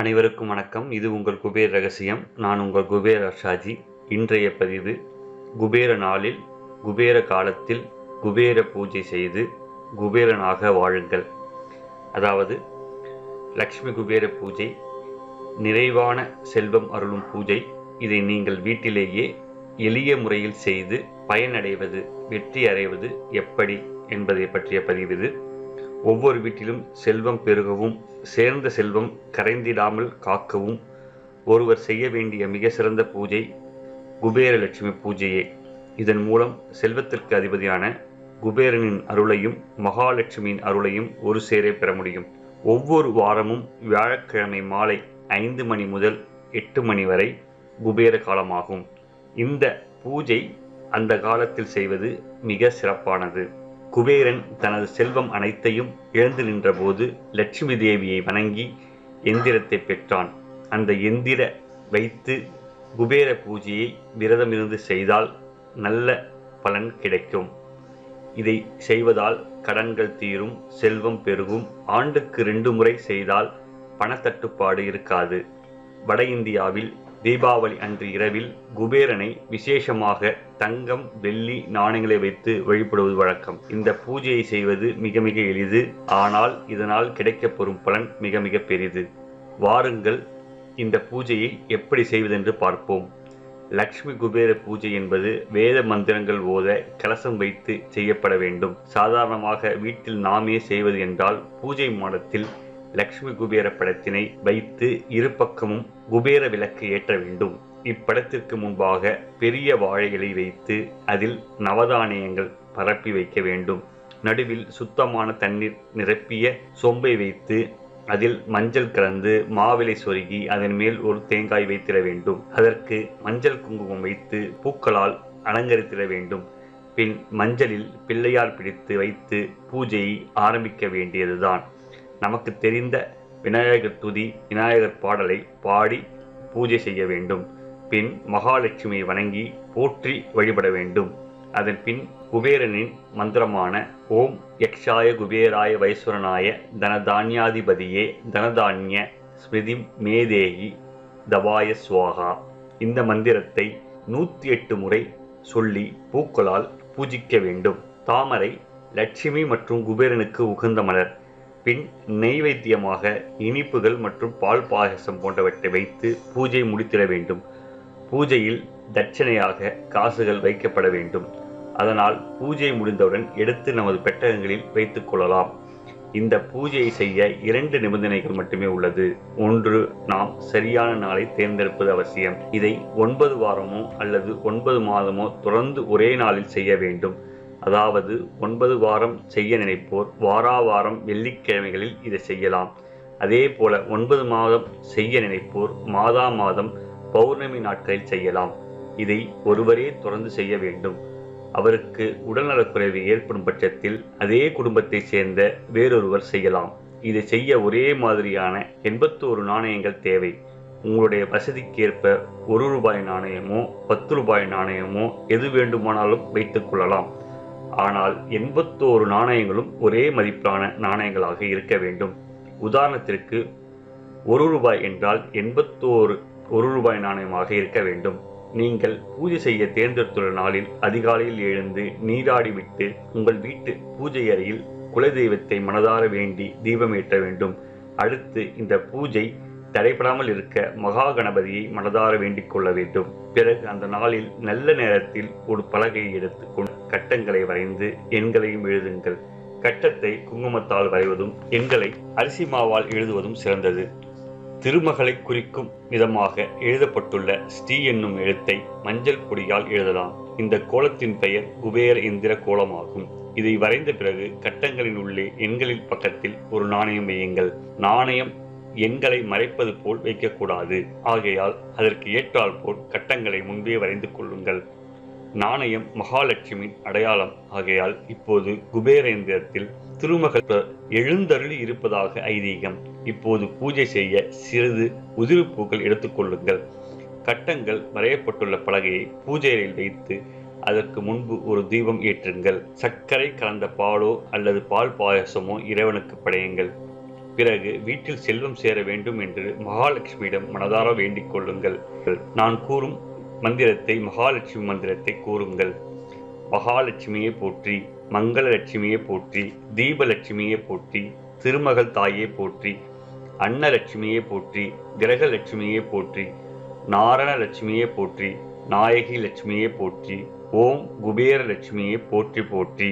அனைவருக்கும் வணக்கம். இது உங்கள் குபேர் ரகசியம். நான் உங்கள் குபேர் அர்ஷாஜி. இன்றைய பதிவு குபேர நாளில் குபேர காலத்தில் குபேர பூஜை செய்து குபேரனாக வாழுங்கள். அதாவது லக்ஷ்மி குபேர பூஜை நிறைவான செல்வம் அருளும் பூஜை இதை நீங்கள் வீட்டிலேயே எளிய முறையில் செய்து பயனடைவது வெற்றி அடைவது எப்படி என்பதை பற்றிய பதிவு இது. ஒவ்வொரு வீட்டிலும் செல்வம் பெருகவும் சேர்ந்த செல்வம் கரைந்திடாமல் காக்கவும் ஒருவர் செய்ய வேண்டிய மிக சிறந்த பூஜை குபேரலட்சுமி பூஜையே. இதன் மூலம் செல்வத்திற்கு அதிபதியான குபேரனின் அருளையும் மகாலட்சுமியின் அருளையும் ஒரு சேரே பெற முடியும். ஒவ்வொரு வாரமும் வியாழக்கிழமை மாலை ஐந்து மணி முதல் எட்டு மணி வரை குபேர காலமாகும். இந்த பூஜை அந்த காலத்தில் செய்வது மிக சிறப்பானது. குபேரன் தனது செல்வம் அனைத்தையும் இழந்து நின்றபோது லட்சுமி தேவியை வணங்கி எந்திரத்தை பெற்றான். அந்த எந்திர வைத்து குபேர பூஜையை விரதமிருந்து செய்தால் நல்ல பலன் கிடைக்கும். இதை செய்வதால் கடன்கள் தீரும் செல்வம் பெருகும். ஆண்டுக்கு ரெண்டு முறை செய்தால் பணத்தட்டுப்பாடு இருக்காது. வட இந்தியாவில் தீபாவளி அன்று இரவில் குபேரனை விசேஷமாக தங்கம் வெள்ளி நாணயங்களை வைத்து வழிபடுவது வழக்கம். இந்த பூஜையை செய்வது மிக மிக எளிது. ஆனால் இதனால் கிடைக்கப்பெறும் பலன் மிக மிக பெரிது. வாருங்கள் இந்த பூஜையை எப்படி செய்வதென்று பார்ப்போம். லக்ஷ்மி குபேர பூஜை என்பது வேத மந்திரங்கள் ஓத கலசம் வைத்து செய்யப்பட வேண்டும். சாதாரணமாக வீட்டில் நாமே செய்வது என்றால் பூஜை மாடத்தில் லக்ஷ்மி குபேர படத்தினை வைத்து இரு பக்கமும் குபேர விளக்கு ஏற்ற வேண்டும். இப்படத்திற்கு முன்பாக பெரிய வாழை இலை வைத்து அதில் நவதானியங்கள் பரப்பி வைக்க வேண்டும். நடுவில் சுத்தமான தண்ணீர் நிரப்பிய சொம்பை வைத்து அதில் மஞ்சள் கலந்து மாவிலை சொருகி அதன் மேல் ஒரு தேங்காய் வைத்திட வேண்டும். அதற்கு மஞ்சள் குங்குமம் வைத்து பூக்களால் அலங்கரித்திட வேண்டும். பின் மஞ்சளில் பிள்ளையார் பிடித்து வைத்து பூஜையை ஆரம்பிக்க வேண்டியதுதான். நமக்கு தெரிந்த விநாயகர் துதி விநாயகர் பாடலை பாடி பூஜை செய்ய வேண்டும். பின் மகாலட்சுமியை வணங்கி போற்றி வழிபட வேண்டும். அதன் பின் குபேரனின் மந்திரமான ஓம் யக்ஷாய குபேராய வைஸ்வரனாய தனதான்யாதிபதியே தனதான்ய ஸ்மிருதி மேதேகி தபாய சுவாகா. இந்த மந்திரத்தை நூற்றி எட்டு முறை சொல்லி பூக்களால் பூஜிக்க வேண்டும். தாமரை லட்சுமி மற்றும் குபேரனுக்கு உகந்த மலர். பின் நெய்வேத்தியமாக இனிப்புகள் மற்றும் பால் பாயசம் போன்றவற்றை வைத்து பூஜை முடித்திட வேண்டும். பூஜையில் தட்சணையாக காசுகள் வைக்கப்பட வேண்டும். அதனால் பூஜை முடிந்தவுடன் எடுத்து நமது பெட்டகங்களில் வைத்துக் கொள்ளலாம். இந்த பூஜையை செய்ய இரண்டு நிபந்தனைகள் மட்டுமே உள்ளது. ஒன்று நாம் சரியான நாளை தேர்ந்தெடுப்பது அவசியம். இதை ஒன்பது வாரமோ அல்லது ஒன்பது மாதமோ தொடர்ந்து ஒரே நாளில் செய்ய வேண்டும். அதாவது ஒன்பது வாரம் செய்ய நினைப்போர் வாரா வாரம் வெள்ளிக்கிழமைகளில் இதை செய்யலாம். அதே போல ஒன்பது மாதம் செய்ய நினைப்போர் மாதா மாதம் பௌர்ணமி நாட்களில் செய்யலாம். இதை ஒருவரே தொடர்ந்து செய்ய வேண்டும். அவருக்கு உடல்நலக்குறைவு ஏற்படும் பட்சத்தில் அதே குடும்பத்தைச் சேர்ந்த வேறொருவர் செய்யலாம். இதை செய்ய ஒரே மாதிரியான எண்பத்தோரு நாணயங்கள் தேவை. உங்களுடைய வசதிக்கேற்ப ஒரு ரூபாய் நாணயமோ பத்து ரூபாய் நாணயமோ எது வேண்டுமானாலும் வைத்துக் கொள்ளலாம். ஆனால் எண்பத்தோரு நாணயங்களும் ஒரே மதிப்பிலான நாணயங்களாக இருக்க வேண்டும். உதாரணத்திற்கு ஒரு ரூபாய் என்றால் எண்பத்தோரு ஒரு ரூபாய் நாணயமாக இருக்க வேண்டும். நீங்கள் பூஜை செய்ய தேர்ந்தெடுத்துள்ள நாளில் அதிகாலையில் எழுந்து நீராடிவிட்டு உங்கள் வீட்டு பூஜை அறையில் குலதெய்வத்தை மனதார வேண்டி தீபமேற்ற வேண்டும். அடுத்து இந்த பூஜை தடைபடாமல் இருக்க மகா கணபதியை மனதார வேண்டிக் கொள்ள வேண்டும். பிறகு அந்த நாளில் நல்ல நேரத்தில் ஒரு பலகையை எடுத்துக்கொண்டு கட்டங்களை வரைந்து எண்களையும் எழுதுங்கள். கட்டத்தை குங்குமத்தால் வரைவதும் எண்களை அரிசி மாவால் எழுதுவதும் சிறந்தது. திருமகளை குறிக்கும் விதமாக எழுதப்பட்டுள்ள ஸ்ரீ என்னும் எழுத்தை மஞ்சள் பொடியால் எழுதலாம். இந்த கோலத்தின் பெயர் குபேர இந்திர கோலமாகும். இதை வரைந்த பிறகு கட்டங்களின் உள்ளே எண்களின் பக்கத்தில் ஒரு நாணயம் வையுங்கள். நாணயம் எண்களை மறைப்பது போல் வைக்கக்கூடாது. ஆகையால் அதற்கு ஏற்றால் போல் கட்டங்களை முன்பே வரைந்து கொள்ளுங்கள். நாணயம் மகாலட்சுமியின் அடையாளம். ஆகையால் இப்போது குபேரேந்திரத்தில் திருமகள் எழுந்தருளி இருப்பதாக ஐதீகம். இப்போது பூஜை செய்ய சிறிது உதிர்ப்பூக்கள் எடுத்துக்கொள்ளுங்கள் கட்டங்கள் வரையப்பட்டுள்ள பலகையை பூஜையில் வைத்து அதற்கு முன்பு ஒரு தீபம் ஏற்றுங்கள். சர்க்கரை கலந்த பாலோ அல்லது பால் பாயசமோ இறைவனுக்கு படையுங்கள். பிறகு வீட்டில் செல்வம் சேர வேண்டும் என்று மகாலட்சுமியிடம் மனதார வேண்டிக் கொள்ளுங்கள். நான் கூறும் மந்திரத்தை மகாலட்சுமி மந்திரத்தை கூறுங்கள். மகாலட்சுமியை போற்றி மங்களலட்சுமியை போற்றி தீபலட்சுமியை போற்றி திருமகள் தாயை போற்றி அன்னலட்சுமியை போற்றி கிரகலட்சுமியை போற்றி நாரணலட்சுமியை போற்றி நாயகி லட்சுமியை போற்றி ஓம் குபேர லட்சுமியை போற்றி போற்றி.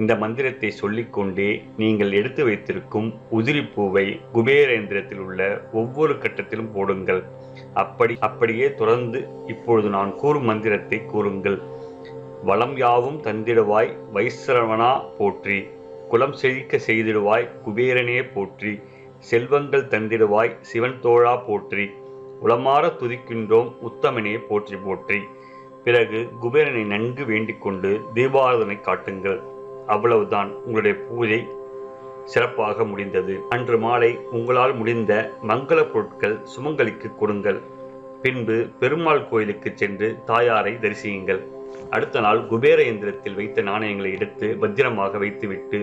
இந்த மந்திரத்தை சொல்லிக்கொண்டே நீங்கள் எடுத்து வைத்திருக்கும் உதிரிப்பூவை குபேரேந்திரத்தில் உள்ள ஒவ்வொரு கட்டத்திலும் போடுங்கள். அப்படி அப்படியே தொடர்ந்து இப்பொழுது நான் கூறும் மந்திரத்தை கூறுங்கள். வளம் யாவும் தந்திடுவாய் வைஸ்ரவனா போற்றி. குலம் செழிக்க செய்திடுவாய் குபேரனே போற்றி. செல்வங்கள் தந்திடுவாய் சிவன் தோழா போற்றி. உளமாற துதிக்கின்றோம் உத்தமனே போற்றி போற்றி. பிறகு குபேரனை நன்கு வேண்டிக் கொண்டு தீபாராதனை காட்டுங்கள். அவ்வளவுதான் உங்களுடைய பூஜை சிறப்பாக முடிந்தது. அன்று மாலை உங்களால் முடிந்த மங்கள பொருட்கள் சுமங்கலிக்கு கொடுங்கள். பின்பு பெருமாள் கோயிலுக்கு சென்று தாயாரை தரிசியுங்கள். அடுத்த நாள் குபேர இயந்திரத்தில் வைத்த நாணயங்களை எடுத்து பத்திரமாக வைத்துவிட்டு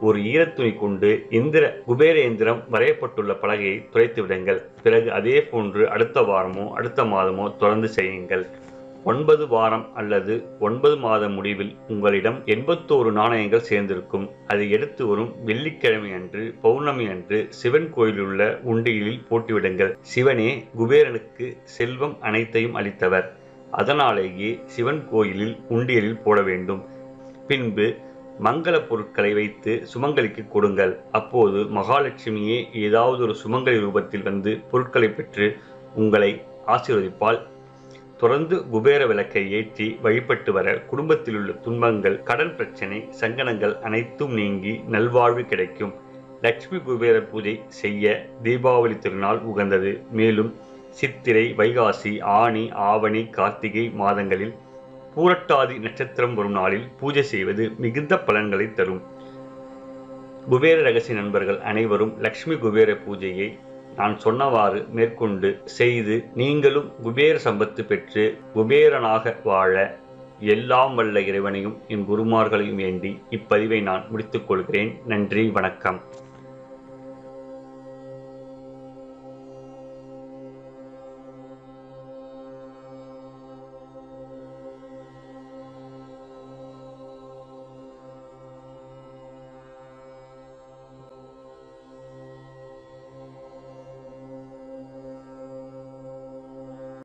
ஒரு ஈரத்துணி கொண்டு இந்திர குபேர இயந்திரம் வரையப்பட்டுள்ள பலகையை துடைத்து விடுங்கள். பிறகு அதே போன்று அடுத்த வாரமோ அடுத்த மாதமோ தொடர்ந்து செய்யுங்கள். ஒன்பது வாரம் அல்லது ஒன்பது மாத முடிவில் உங்களிடம் எண்பத்தோரு நாணயங்கள் சேர்ந்திருக்கும். அதை எடுத்து வரும் வெள்ளிக்கிழமை அன்று பௌர்ணமி அன்று சிவன் கோயிலுள்ள உண்டியலில் போட்டுவிடுங்கள். சிவனே குபேரனுக்கு செல்வம் அனைத்தையும் அளித்தவர். அதனாலேயே சிவன் கோயிலில் உண்டியலில் போட வேண்டும். பின்பு மங்கள பொருட்களை வைத்து சுமங்கலிக்கு கொடுங்கள். அப்போது மகாலட்சுமியே ஏதாவது ஒரு சுமங்கலி ரூபத்தில் வந்து பொருட்களை பெற்று உங்களை ஆசீர்வதிப்பால் தொடர்ந்து குபேர விளக்கை ஏற்றி வழிபட்டு வர குடும்பத்தில் உள்ள துன்பங்கள் கடன் பிரச்சனை சங்கடங்கள் அனைத்தும் நீங்கி நல்வாழ்வு கிடைக்கும். லட்சுமி குபேர பூஜை செய்ய தீபாவளி திருநாள் உகந்தது. மேலும் சித்திரை வைகாசி ஆனி ஆவணி கார்த்திகை மாதங்களில் பூரட்டாதி நட்சத்திரம் வரும் நாளில் பூஜை செய்வது மிகுந்த பலன்களை தரும். குபேர ரகசிய நண்பர்கள் அனைவரும் லக்ஷ்மி குபேர பூஜையை நான் சொன்னவாறு மேற்கொண்டு செய்து நீங்களும் குபேர சம்பத்து பெற்று குபேரனாக வாழ எல்லாம் வல்ல இறைவனையும் என் குருமார்களையும் வேண்டி இப்பதிவை நான் முடித்துக் கொள்கிறேன். நன்றி வணக்கம்.